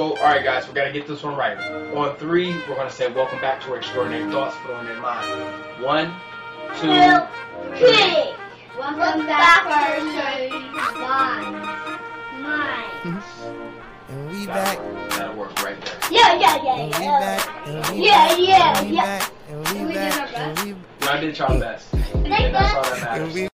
So, all right, guys, we got to get this one right. On three, we're going to say, Welcome back to our Extraordinary Thoughts for on their mind. One, two, three. Welcome back to our show. Mine. And we back. That'll work right there. Yeah, yeah, yeah, And we yeah. back. And we Yeah, back. yeah, And we yeah. back. And we We did our back. And best. we Y'all did y'all best. And that's all that matters. and we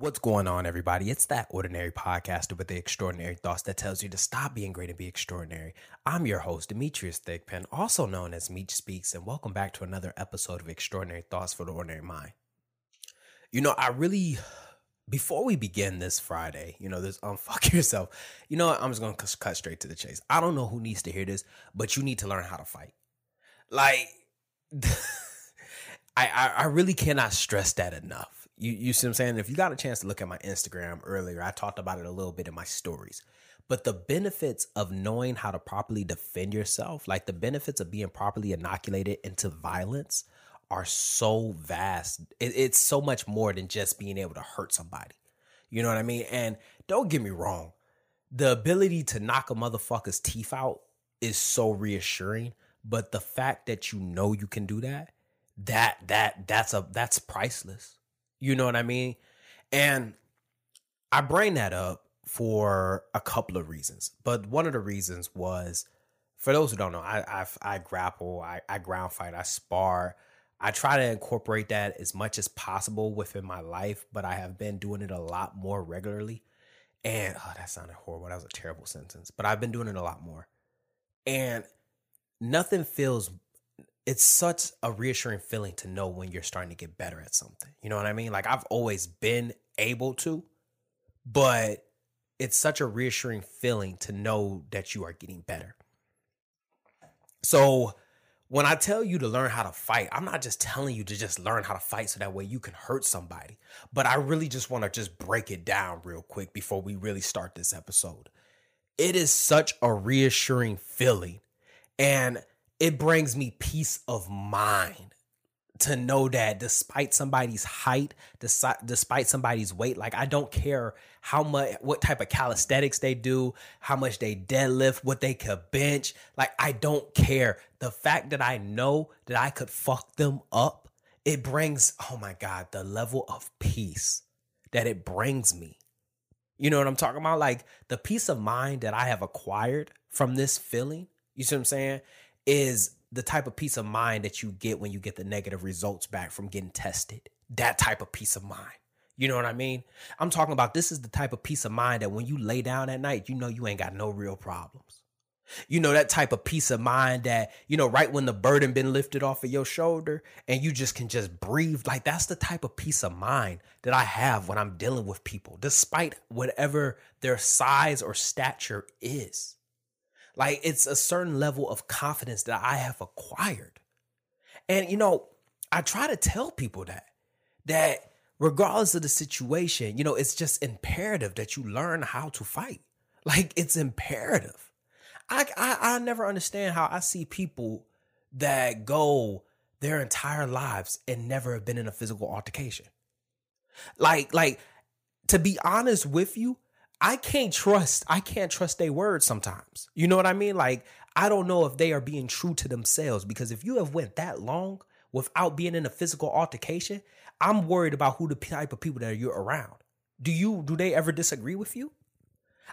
What's going on, everybody? It's that ordinary podcaster with the extraordinary thoughts that tells you to stop being great and be extraordinary. I'm your host, Demetrius Thigpen, also known as Meech Speaks, and welcome back to another episode of Extraordinary Thoughts for the Ordinary Mind. You know, I really, before we begin this Friday, you know, this um, unfuck yourself. You know what? I'm just gonna cut cut straight to the chase. I don't know who needs to hear this, but you need to learn how to fight. Like, I, I I really cannot stress that enough. You you see what I'm saying? If you got a chance to look at my Instagram earlier, I talked about it a little bit in my stories. But the benefits of knowing how to properly defend yourself, like the benefits of being properly inoculated into violence, are so vast. It, it's so much more than just being able to hurt somebody. You know what I mean? And don't get me wrong, the ability to knock a motherfucker's teeth out is so reassuring. But the fact that you know you can do that, that that that's a that's priceless. You know what I mean? And I bring that up for a couple of reasons. But one of the reasons was for those who don't know, I I, I grapple, I, I ground fight, I spar. I try to incorporate that as much as possible within my life, but I have been doing it a lot more regularly. And oh, that sounded horrible. That was a terrible sentence. But I've been doing it a lot more. And nothing feels it's such a reassuring feeling to know when you're starting to get better at something. You know what I mean? Like I've always been able to, but it's such a reassuring feeling to know that you are getting better. So when I tell you to learn how to fight, I'm not just telling you to just learn how to fight so that way you can hurt somebody. But I really just want to just break it down real quick before we really start this episode. It is such a reassuring feeling and it brings me peace of mind to know that despite somebody's height, despite somebody's weight, like I don't care how much, what type of calisthenics they do, how much they deadlift, what they could bench. Like I don't care. The fact that I know that I could fuck them up, it brings, oh my God, the level of peace that it brings me. You know what I'm talking about? Like the peace of mind that I have acquired from this feeling, you see what I'm saying? Is the type of peace of mind that you get when you get the negative results back from getting tested. That type of peace of mind. You know what I mean? I'm talking about this is the type of peace of mind that when you lay down at night, you know you ain't got no real problems. You know that type of peace of mind that, you know, right when the burden been lifted off of your shoulder and you just can just breathe. Like that's the type of peace of mind that I have when I'm dealing with people, despite whatever their size or stature is. Like it's a certain level of confidence that I have acquired. And you know, I try to tell people that that regardless of the situation, you know, it's just imperative that you learn how to fight. Like it's imperative. I I, I never understand how I see people that go their entire lives and never have been in a physical altercation. Like like to be honest with you, I can't trust I can't trust their words sometimes. You know what I mean? Like I don't know if they are being true to themselves because if you have went that long without being in a physical altercation, I'm worried about who the type of people that you're around. Do you do they ever disagree with you?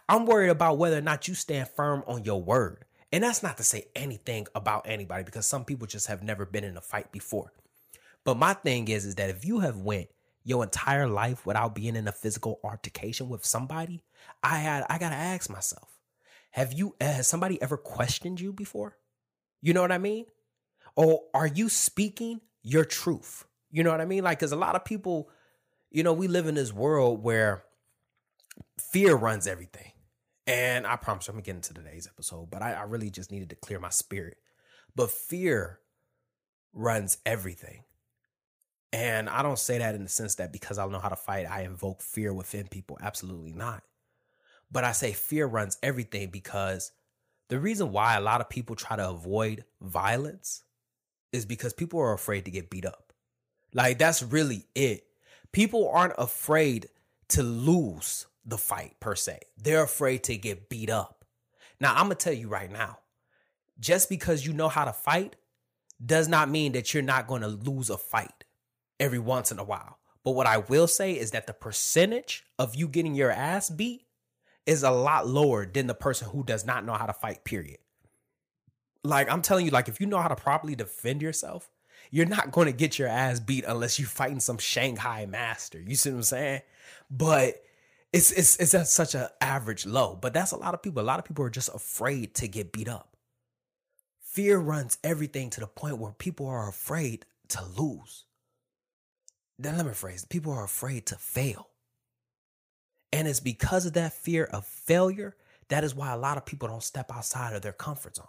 I'm worried about whether or not you stand firm on your word. And that's not to say anything about anybody because some people just have never been in a fight before. But my thing is is that if you have went your entire life without being in a physical altercation with somebody, I had I got to ask myself, have you eh, has somebody ever questioned you before? You know what I mean? Or are you speaking your truth? You know what I mean? Like cuz a lot of people, you know, we live in this world where fear runs everything. And I promise you, I'm gonna get into today's episode, but I, I really just needed to clear my spirit. But fear runs everything. And I don't say that in the sense that because I know how to fight, I invoke fear within people. Absolutely not. But I say fear runs everything because the reason why a lot of people try to avoid violence is because people are afraid to get beat up. Like that's really it. People aren't afraid to lose the fight per se. They're afraid to get beat up. Now, I'm going to tell you right now just because you know how to fight does not mean that you're not going to lose a fight every once in a while. But what I will say is that the percentage of you getting your ass beat is a lot lower than the person who does not know how to fight, period. Like, I'm telling you, like, if you know how to properly defend yourself, you're not going to get your ass beat unless you're fighting some Shanghai master. You see what I'm saying? But it's it's it's at such an average low. But that's a lot of people. A lot of people are just afraid to get beat up. Fear runs everything to the point where people are afraid to lose. Then let me phrase: people are afraid to fail. And it's because of that fear of failure that is why a lot of people don't step outside of their comfort zone.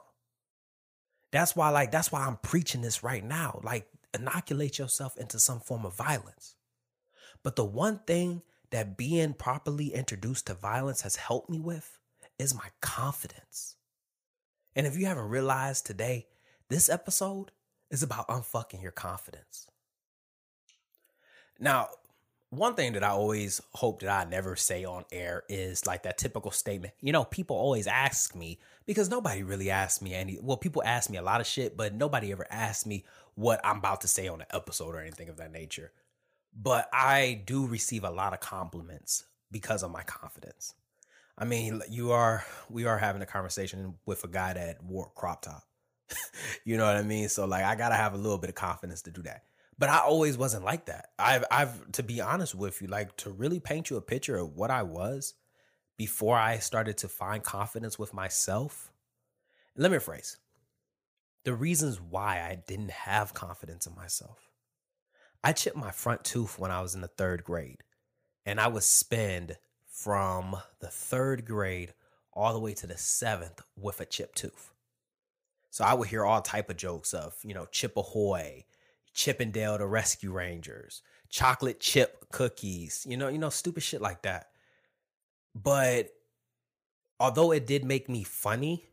That's why, like, that's why I'm preaching this right now. Like, inoculate yourself into some form of violence. But the one thing that being properly introduced to violence has helped me with is my confidence. And if you haven't realized today, this episode is about unfucking your confidence. Now, one thing that I always hope that I never say on air is like that typical statement. You know, people always ask me because nobody really asks me any. Well, people ask me a lot of shit, but nobody ever asks me what I'm about to say on an episode or anything of that nature. But I do receive a lot of compliments because of my confidence. I mean, you are we are having a conversation with a guy that wore crop top. you know what I mean? So like I gotta have a little bit of confidence to do that but I always wasn't like that. I've I've to be honest with you, like to really paint you a picture of what I was before I started to find confidence with myself. Let me rephrase. The reasons why I didn't have confidence in myself. I chipped my front tooth when I was in the third grade, and I would spend from the third grade all the way to the seventh with a chipped tooth. So I would hear all type of jokes of, you know, chip ahoy, Chip 'n Dale the Rescue Rangers, chocolate chip cookies, you know, you know, stupid shit like that. But although it did make me funny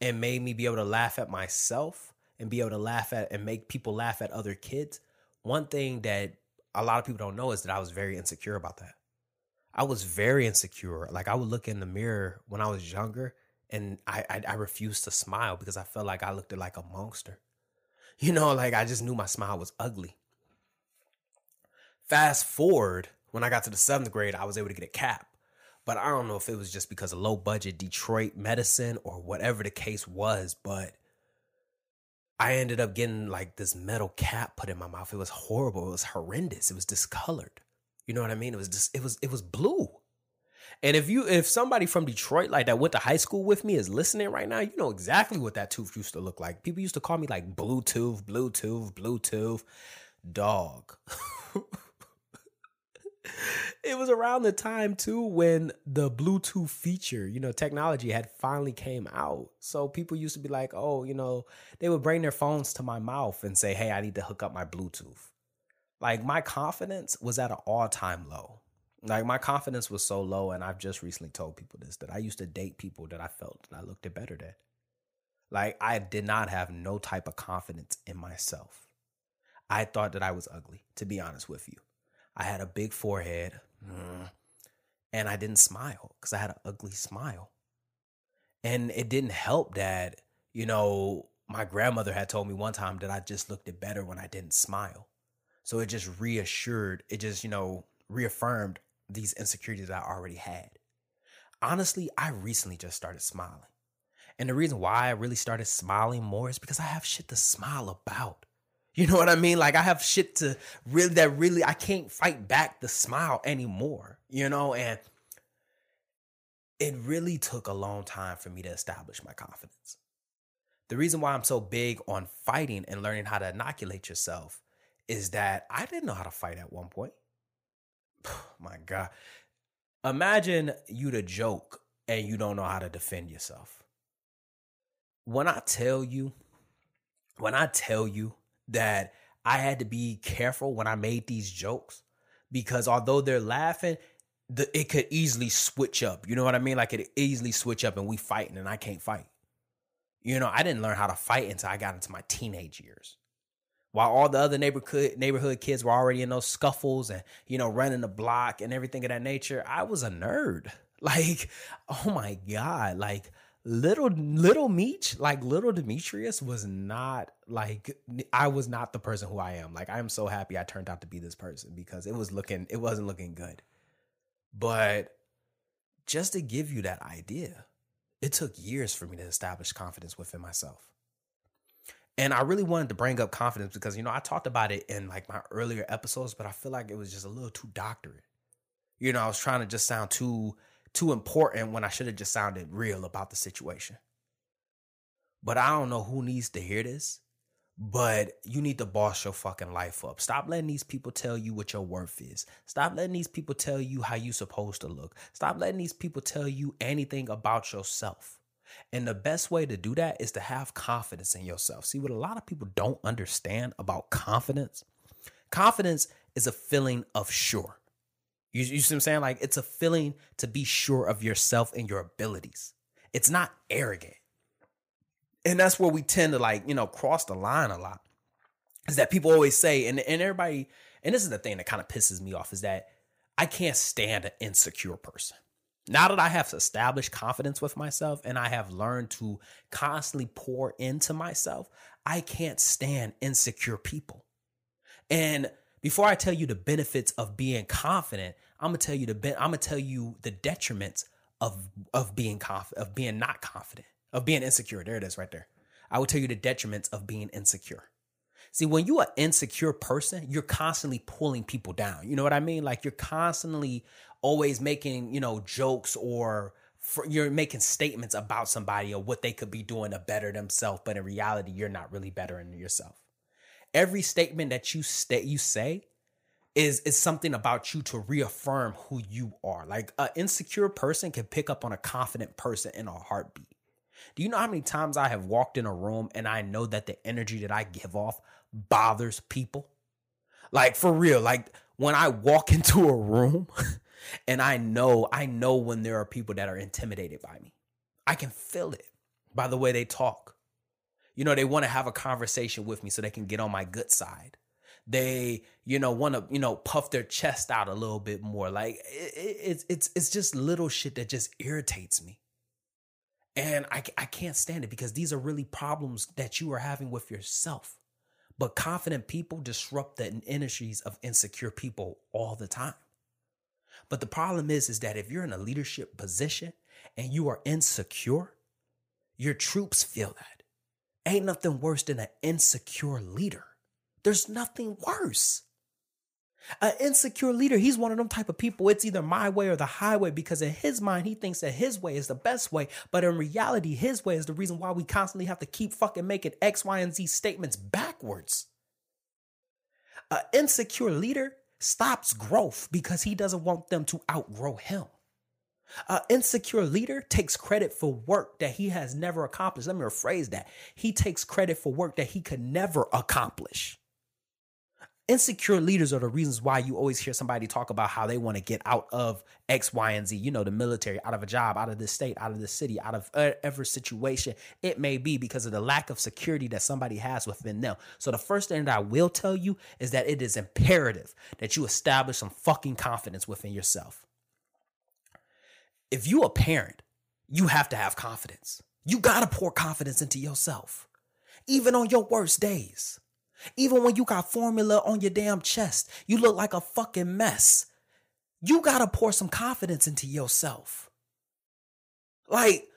and made me be able to laugh at myself and be able to laugh at and make people laugh at other kids, one thing that a lot of people don't know is that I was very insecure about that. I was very insecure. Like I would look in the mirror when I was younger and I, I, I refused to smile because I felt like I looked like a monster. You know, like I just knew my smile was ugly. Fast forward, when I got to the seventh grade, I was able to get a cap. But I don't know if it was just because of low budget Detroit medicine or whatever the case was, but I ended up getting like this metal cap put in my mouth. It was horrible. It was horrendous. It was discolored. You know what I mean? It was just it was it was blue. And if you if somebody from Detroit like that went to high school with me is listening right now, you know exactly what that tooth used to look like. People used to call me like Bluetooth, Bluetooth, Bluetooth, dog. it was around the time too when the Bluetooth feature, you know, technology had finally came out. So people used to be like, "Oh, you know, they would bring their phones to my mouth and say, "Hey, I need to hook up my Bluetooth." Like my confidence was at an all-time low. Like my confidence was so low, and I've just recently told people this that I used to date people that I felt that I looked at better than. Like I did not have no type of confidence in myself. I thought that I was ugly, to be honest with you. I had a big forehead, mm, and I didn't smile because I had an ugly smile. And it didn't help that, you know, my grandmother had told me one time that I just looked it better when I didn't smile. So it just reassured, it just, you know, reaffirmed these insecurities I already had. Honestly, I recently just started smiling. And the reason why I really started smiling more is because I have shit to smile about. You know what I mean? Like I have shit to really that really I can't fight back the smile anymore, you know, and it really took a long time for me to establish my confidence. The reason why I'm so big on fighting and learning how to inoculate yourself is that I didn't know how to fight at one point. my God. Imagine you to joke and you don't know how to defend yourself. When I tell you, when I tell you that I had to be careful when I made these jokes, because although they're laughing, the, it could easily switch up. You know what I mean? Like it easily switch up and we fighting and I can't fight. You know, I didn't learn how to fight until I got into my teenage years while all the other neighborhood neighborhood kids were already in those scuffles and you know running the block and everything of that nature i was a nerd like oh my god like little little Meech, like little Demetrius was not like I was not the person who I am. Like I am so happy I turned out to be this person because it was looking it wasn't looking good. But just to give you that idea, it took years for me to establish confidence within myself. And I really wanted to bring up confidence because you know I talked about it in like my earlier episodes, but I feel like it was just a little too doctorate. You know, I was trying to just sound too too important when I should have just sounded real about the situation. But I don't know who needs to hear this, but you need to boss your fucking life up. Stop letting these people tell you what your worth is. Stop letting these people tell you how you're supposed to look. Stop letting these people tell you anything about yourself. And the best way to do that is to have confidence in yourself. See, what a lot of people don't understand about confidence confidence is a feeling of sure. You, you see what I'm saying? Like it's a feeling to be sure of yourself and your abilities. It's not arrogant. And that's where we tend to like, you know, cross the line a lot. Is that people always say, and, and everybody, and this is the thing that kind of pisses me off, is that I can't stand an insecure person. Now that I have established confidence with myself and I have learned to constantly pour into myself, I can't stand insecure people. And before I tell you the benefits of being confident, I'm gonna tell you the ben- I'm gonna tell you the detriments of of being confident, of being not confident, of being insecure. There it is, right there. I will tell you the detriments of being insecure. See, when you're an insecure person, you're constantly pulling people down. You know what I mean? Like you're constantly always making, you know, jokes or for, you're making statements about somebody or what they could be doing to better themselves, but in reality, you're not really bettering yourself every statement that you state you say is is something about you to reaffirm who you are. Like an insecure person can pick up on a confident person in a heartbeat. Do you know how many times I have walked in a room and I know that the energy that I give off bothers people? Like for real, like when I walk into a room and I know I know when there are people that are intimidated by me. I can feel it by the way they talk. You know, they want to have a conversation with me so they can get on my good side. They, you know, want to, you know, puff their chest out a little bit more. Like it, it, it's it's it's just little shit that just irritates me. And I, I can't stand it because these are really problems that you are having with yourself. But confident people disrupt the energies of insecure people all the time. But the problem is, is that if you're in a leadership position and you are insecure, your troops feel that. Ain't nothing worse than an insecure leader. There's nothing worse. An insecure leader, he's one of them type of people. It's either my way or the highway because in his mind, he thinks that his way is the best way. But in reality, his way is the reason why we constantly have to keep fucking making X, Y, and Z statements backwards. An insecure leader stops growth because he doesn't want them to outgrow him. An insecure leader takes credit for work that he has never accomplished. Let me rephrase that. He takes credit for work that he could never accomplish. Insecure leaders are the reasons why you always hear somebody talk about how they want to get out of X, Y, and Z. You know, the military, out of a job, out of the state, out of the city, out of every situation it may be because of the lack of security that somebody has within them. So, the first thing that I will tell you is that it is imperative that you establish some fucking confidence within yourself if you a parent, you have to have confidence. You got to pour confidence into yourself, even on your worst days. Even when you got formula on your damn chest, you look like a fucking mess. You got to pour some confidence into yourself. Like,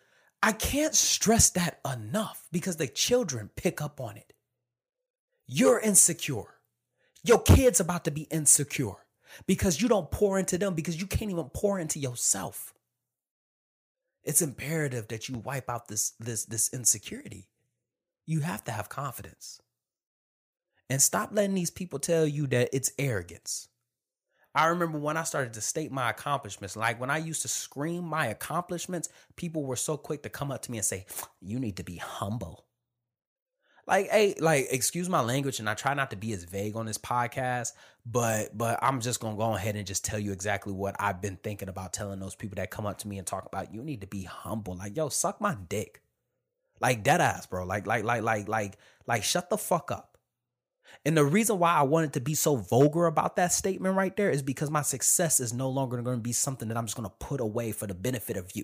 I can't stress that enough because the children pick up on it. You're insecure. Your kid's about to be insecure because you don't pour into them because you can't even pour into yourself. It's imperative that you wipe out this this this insecurity. You have to have confidence. And stop letting these people tell you that it's arrogance. I remember when I started to state my accomplishments, like when I used to scream my accomplishments, people were so quick to come up to me and say, You need to be humble. Like, hey, like, excuse my language, and I try not to be as vague on this podcast, but but I'm just gonna go ahead and just tell you exactly what I've been thinking about telling those people that come up to me and talk about you need to be humble. Like, yo, suck my dick. Like dead ass, bro. Like, like, like, like, like, like, shut the fuck up. And the reason why I wanted to be so vulgar about that statement right there is because my success is no longer going to be something that I'm just going to put away for the benefit of you.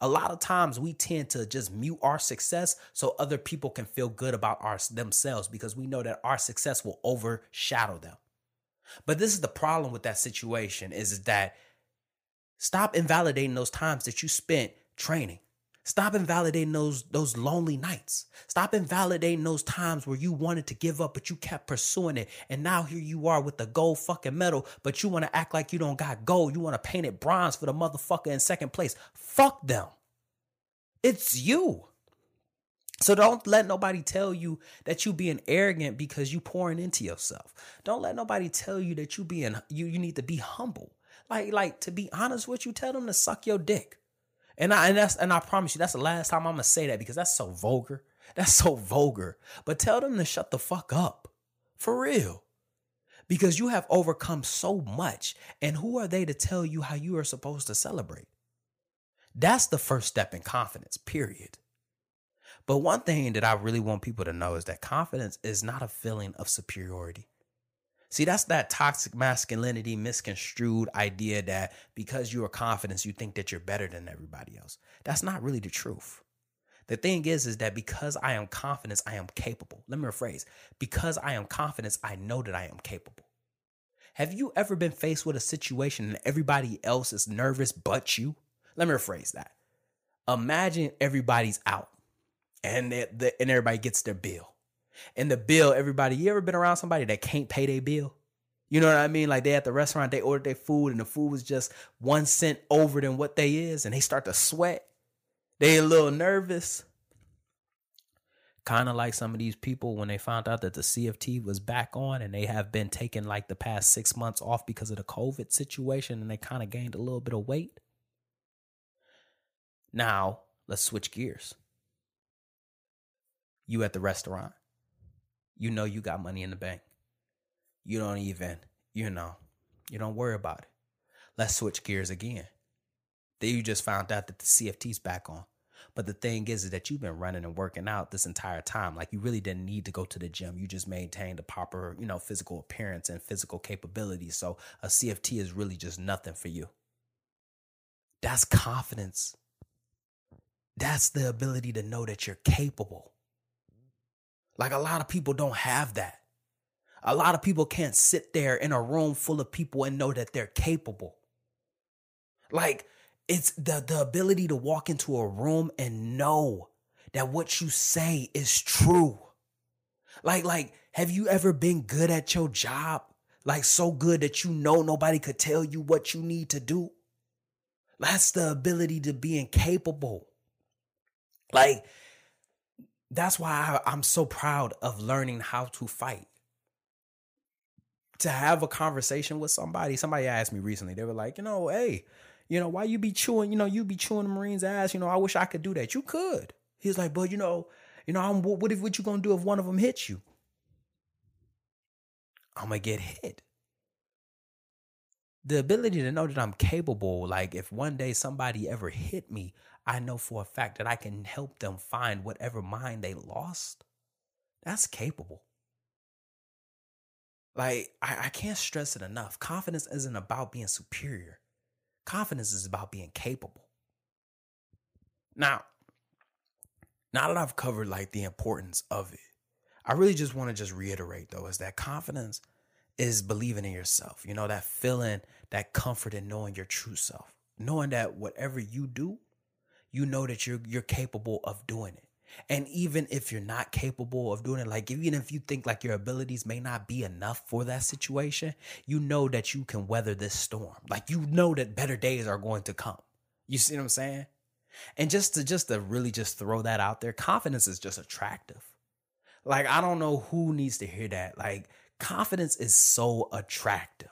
A lot of times we tend to just mute our success so other people can feel good about our, themselves because we know that our success will overshadow them. But this is the problem with that situation is that stop invalidating those times that you spent training. Stop invalidating those those lonely nights. Stop invalidating those times where you wanted to give up, but you kept pursuing it. And now here you are with the gold fucking medal, but you want to act like you don't got gold. You want to paint it bronze for the motherfucker in second place. Fuck them. It's you. So don't let nobody tell you that you being arrogant because you pouring into yourself. Don't let nobody tell you that you being you you need to be humble. Like like to be honest with you, tell them to suck your dick. And I and that's and I promise you that's the last time I'm gonna say that because that's so vulgar. That's so vulgar. But tell them to shut the fuck up. For real. Because you have overcome so much. And who are they to tell you how you are supposed to celebrate? That's the first step in confidence, period. But one thing that I really want people to know is that confidence is not a feeling of superiority. See, that's that toxic masculinity misconstrued idea that because you are confident, you think that you're better than everybody else. That's not really the truth. The thing is, is that because I am confident, I am capable. Let me rephrase. Because I am confident, I know that I am capable. Have you ever been faced with a situation and everybody else is nervous but you? Let me rephrase that. Imagine everybody's out and, the, and everybody gets their bill and the bill, everybody, you ever been around somebody that can't pay their bill? You know what I mean? Like they at the restaurant, they ordered their food and the food was just one cent over than what they is, and they start to sweat. They a little nervous. Kind of like some of these people when they found out that the CFT was back on and they have been taking like the past six months off because of the COVID situation and they kind of gained a little bit of weight. Now, let's switch gears. You at the restaurant you know you got money in the bank. You don't even, you know, you don't worry about it. Let's switch gears again. Then you just found out that the CFT's back on. But the thing is, is that you've been running and working out this entire time. Like you really didn't need to go to the gym. You just maintained a proper, you know, physical appearance and physical capability. So a CFT is really just nothing for you. That's confidence. That's the ability to know that you're capable. Like a lot of people don't have that. A lot of people can't sit there in a room full of people and know that they're capable. Like it's the the ability to walk into a room and know that what you say is true. Like like have you ever been good at your job? Like so good that you know nobody could tell you what you need to do? That's the ability to be incapable. Like that's why I'm so proud of learning how to fight. To have a conversation with somebody. Somebody asked me recently, they were like, you know, hey, you know, why you be chewing, you know, you be chewing the Marine's ass, you know, I wish I could do that. You could. He's like, but you know, you know, I'm, what if what you gonna do if one of them hits you? I'm gonna get hit. The ability to know that I'm capable, like if one day somebody ever hit me, I know for a fact that I can help them find whatever mind they lost. That's capable. Like, I, I can't stress it enough. Confidence isn't about being superior, confidence is about being capable. Now, now that I've covered like the importance of it, I really just want to just reiterate though is that confidence is believing in yourself. You know, that feeling, that comfort in knowing your true self, knowing that whatever you do, you know that you're you're capable of doing it. And even if you're not capable of doing it, like even if you think like your abilities may not be enough for that situation, you know that you can weather this storm. Like you know that better days are going to come. You see what I'm saying? And just to just to really just throw that out there, confidence is just attractive. Like I don't know who needs to hear that. Like confidence is so attractive.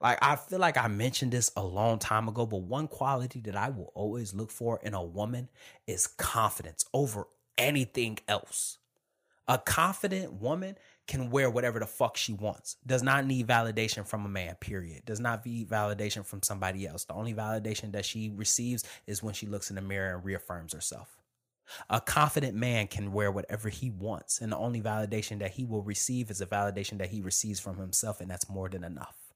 Like I feel like I mentioned this a long time ago, but one quality that I will always look for in a woman is confidence over anything else. A confident woman can wear whatever the fuck she wants. Does not need validation from a man, period. Does not need validation from somebody else. The only validation that she receives is when she looks in the mirror and reaffirms herself. A confident man can wear whatever he wants, and the only validation that he will receive is a validation that he receives from himself, and that's more than enough.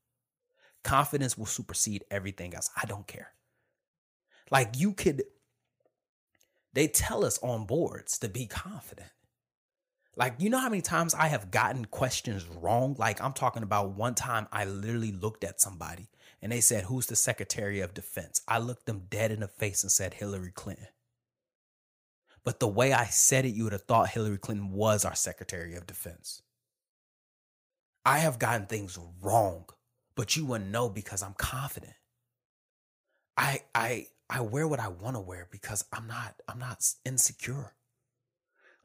Confidence will supersede everything else. I don't care. Like you could they tell us on boards to be confident. Like, you know how many times I have gotten questions wrong? Like, I'm talking about one time I literally looked at somebody and they said, Who's the Secretary of Defense? I looked them dead in the face and said, Hillary Clinton. But the way I said it, you would have thought Hillary Clinton was our Secretary of Defense. I have gotten things wrong, but you wouldn't know because I'm confident. I I I wear what I want to wear because I'm not I'm not insecure.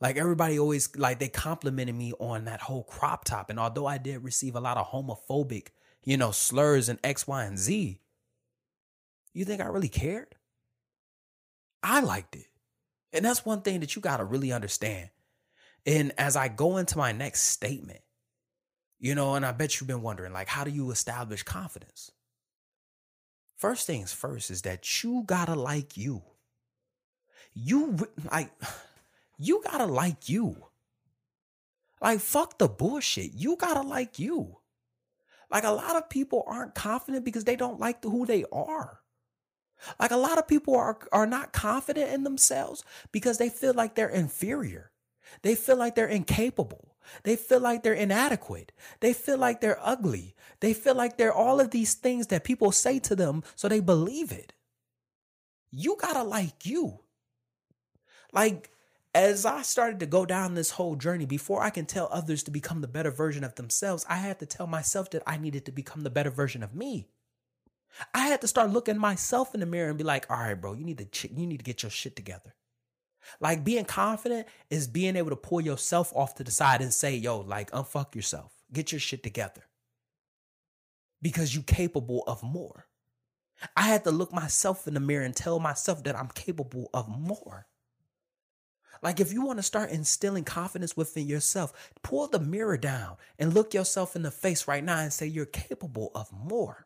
Like everybody always like they complimented me on that whole crop top. And although I did receive a lot of homophobic, you know, slurs and X, Y, and Z, you think I really cared? I liked it. And that's one thing that you got to really understand. And as I go into my next statement, you know, and I bet you've been wondering, like, how do you establish confidence? First things first is that you gotta like you. You like, you gotta like you. Like, fuck the bullshit. You gotta like you. Like, a lot of people aren't confident because they don't like who they are. Like, a lot of people are, are not confident in themselves because they feel like they're inferior. They feel like they're incapable. They feel like they're inadequate. They feel like they're ugly. They feel like they're all of these things that people say to them so they believe it. You gotta like you. Like, as I started to go down this whole journey, before I can tell others to become the better version of themselves, I had to tell myself that I needed to become the better version of me. I had to start looking myself in the mirror and be like, all right, bro, you need to you need to get your shit together. Like being confident is being able to pull yourself off to the side and say, yo, like unfuck yourself. Get your shit together. Because you're capable of more. I had to look myself in the mirror and tell myself that I'm capable of more. Like if you want to start instilling confidence within yourself, pull the mirror down and look yourself in the face right now and say you're capable of more.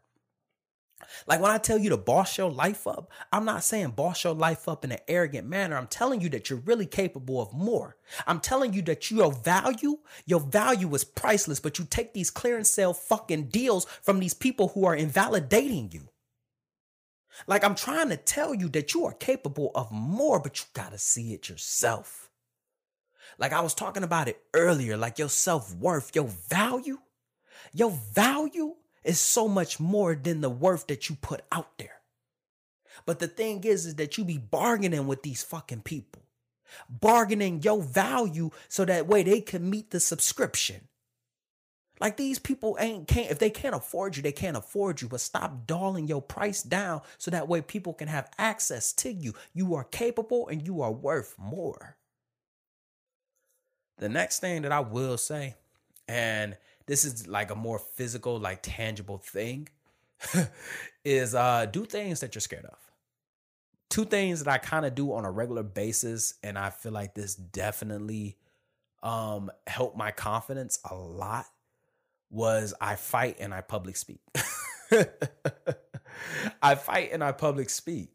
Like when I tell you to boss your life up, I'm not saying boss your life up in an arrogant manner. I'm telling you that you're really capable of more. I'm telling you that your value, your value is priceless, but you take these clearance sale fucking deals from these people who are invalidating you. Like I'm trying to tell you that you are capable of more, but you gotta see it yourself. Like I was talking about it earlier, like your self worth, your value, your value is so much more than the worth that you put out there. But the thing is, is that you be bargaining with these fucking people, bargaining your value so that way they can meet the subscription. Like these people ain't can't if they can't afford you, they can't afford you. But stop dolling your price down so that way people can have access to you. You are capable and you are worth more. The next thing that I will say, and this is like a more physical, like tangible thing, is uh do things that you're scared of. Two things that I kind of do on a regular basis, and I feel like this definitely um helped my confidence a lot was I fight and I public speak. I fight and I public speak.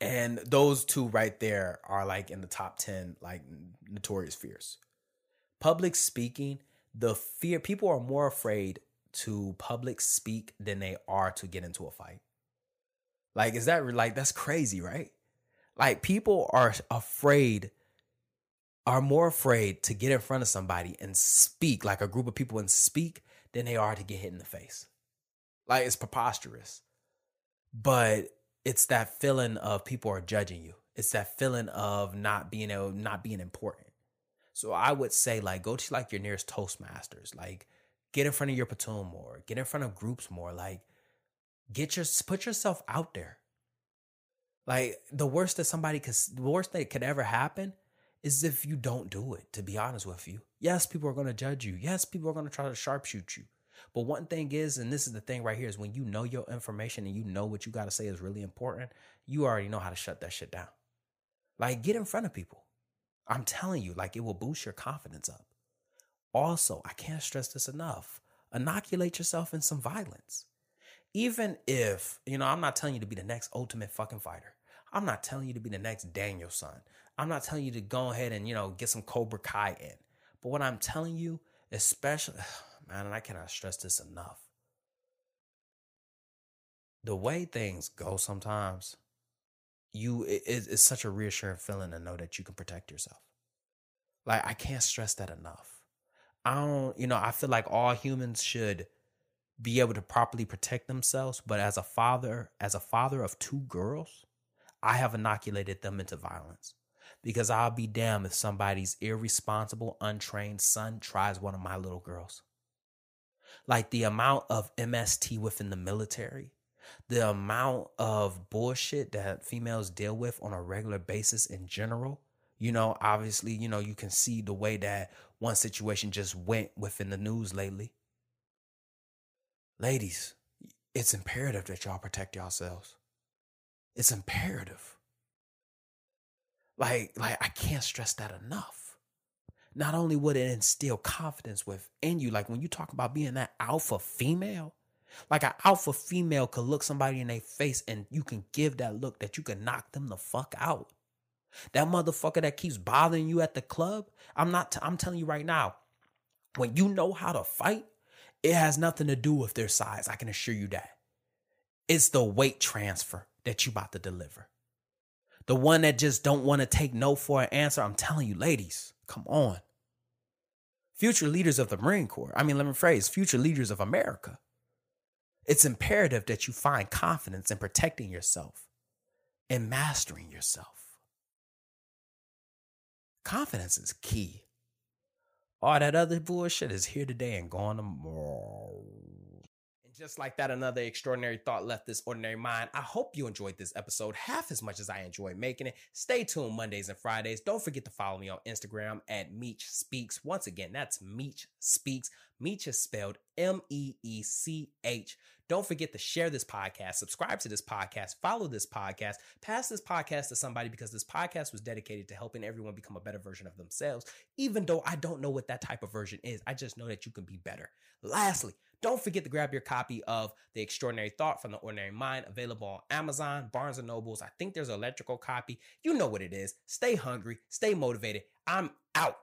And those two right there are like in the top 10 like notorious fears. Public speaking the fear people are more afraid to public speak than they are to get into a fight. Like, is that like that's crazy, right? Like, people are afraid, are more afraid to get in front of somebody and speak, like a group of people and speak, than they are to get hit in the face. Like, it's preposterous. But it's that feeling of people are judging you. It's that feeling of not being able, not being important. So I would say like go to like your nearest Toastmasters, like get in front of your platoon more, get in front of groups more, like get your put yourself out there. Like the worst that somebody could the worst that could ever happen is if you don't do it, to be honest with you. Yes, people are gonna judge you. Yes, people are gonna try to sharpshoot you. But one thing is, and this is the thing right here, is when you know your information and you know what you gotta say is really important, you already know how to shut that shit down. Like get in front of people. I'm telling you, like it will boost your confidence up. Also, I can't stress this enough inoculate yourself in some violence. Even if, you know, I'm not telling you to be the next ultimate fucking fighter. I'm not telling you to be the next Daniel-san. I'm not telling you to go ahead and, you know, get some Cobra Kai in. But what I'm telling you, especially, man, and I cannot stress this enough. The way things go sometimes, you it, it's such a reassuring feeling to know that you can protect yourself. Like I can't stress that enough. I don't, you know, I feel like all humans should be able to properly protect themselves, but as a father, as a father of two girls, I have inoculated them into violence. Because I'll be damned if somebody's irresponsible, untrained son tries one of my little girls. Like the amount of MST within the military, the amount of bullshit that females deal with on a regular basis in general. You know, obviously, you know, you can see the way that one situation just went within the news lately. Ladies, it's imperative that y'all protect yourselves. It's imperative. Like, like I can't stress that enough. Not only would it instill confidence within you, like when you talk about being that alpha female, like an alpha female could look somebody in their face and you can give that look that you can knock them the fuck out. That motherfucker that keeps bothering you at the club, I'm not, t- I'm telling you right now, when you know how to fight, it has nothing to do with their size. I can assure you that. It's the weight transfer that you about to deliver. The one that just don't want to take no for an answer. I'm telling you, ladies, come on. Future leaders of the Marine Corps. I mean, let me phrase, future leaders of America. It's imperative that you find confidence in protecting yourself and mastering yourself. Confidence is key. All that other bullshit is here today and gone tomorrow. Just like that, another extraordinary thought left this ordinary mind. I hope you enjoyed this episode half as much as I enjoyed making it. Stay tuned Mondays and Fridays. Don't forget to follow me on Instagram at Meech Speaks. Once again, that's Meech Speaks. Meech is spelled M E E C H. Don't forget to share this podcast, subscribe to this podcast, follow this podcast, pass this podcast to somebody because this podcast was dedicated to helping everyone become a better version of themselves. Even though I don't know what that type of version is, I just know that you can be better. Lastly, don't forget to grab your copy of The Extraordinary Thought from the Ordinary Mind, available on Amazon, Barnes and Nobles. I think there's an electrical copy. You know what it is. Stay hungry, stay motivated. I'm out.